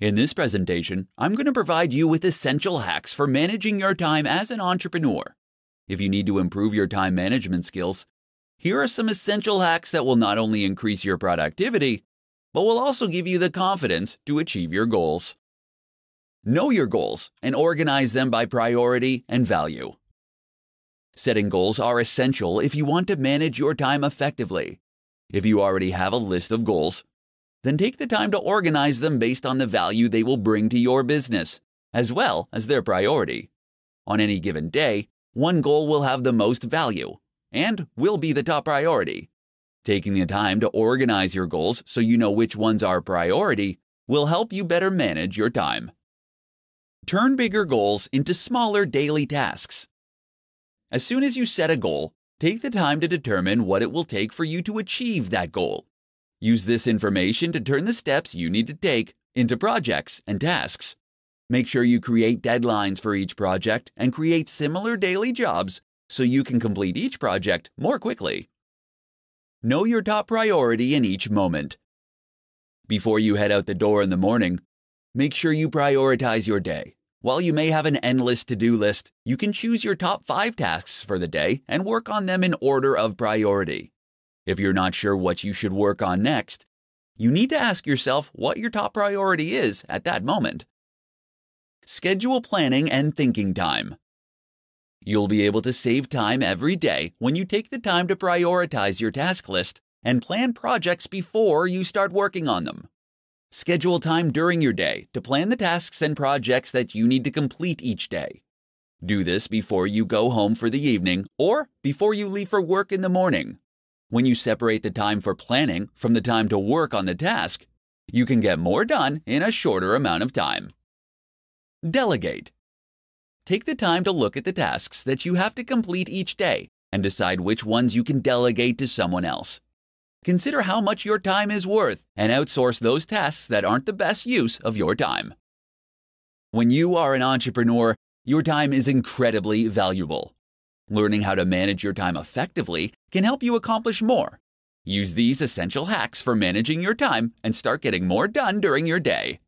In this presentation, I'm going to provide you with essential hacks for managing your time as an entrepreneur. If you need to improve your time management skills, here are some essential hacks that will not only increase your productivity, but will also give you the confidence to achieve your goals. Know your goals and organize them by priority and value. Setting goals are essential if you want to manage your time effectively. If you already have a list of goals, then take the time to organize them based on the value they will bring to your business, as well as their priority. On any given day, one goal will have the most value and will be the top priority. Taking the time to organize your goals so you know which ones are priority will help you better manage your time. Turn bigger goals into smaller daily tasks. As soon as you set a goal, take the time to determine what it will take for you to achieve that goal. Use this information to turn the steps you need to take into projects and tasks. Make sure you create deadlines for each project and create similar daily jobs so you can complete each project more quickly. Know your top priority in each moment. Before you head out the door in the morning, Make sure you prioritize your day. While you may have an endless to do list, you can choose your top five tasks for the day and work on them in order of priority. If you're not sure what you should work on next, you need to ask yourself what your top priority is at that moment. Schedule planning and thinking time. You'll be able to save time every day when you take the time to prioritize your task list and plan projects before you start working on them. Schedule time during your day to plan the tasks and projects that you need to complete each day. Do this before you go home for the evening or before you leave for work in the morning. When you separate the time for planning from the time to work on the task, you can get more done in a shorter amount of time. Delegate. Take the time to look at the tasks that you have to complete each day and decide which ones you can delegate to someone else. Consider how much your time is worth and outsource those tasks that aren't the best use of your time. When you are an entrepreneur, your time is incredibly valuable. Learning how to manage your time effectively can help you accomplish more. Use these essential hacks for managing your time and start getting more done during your day.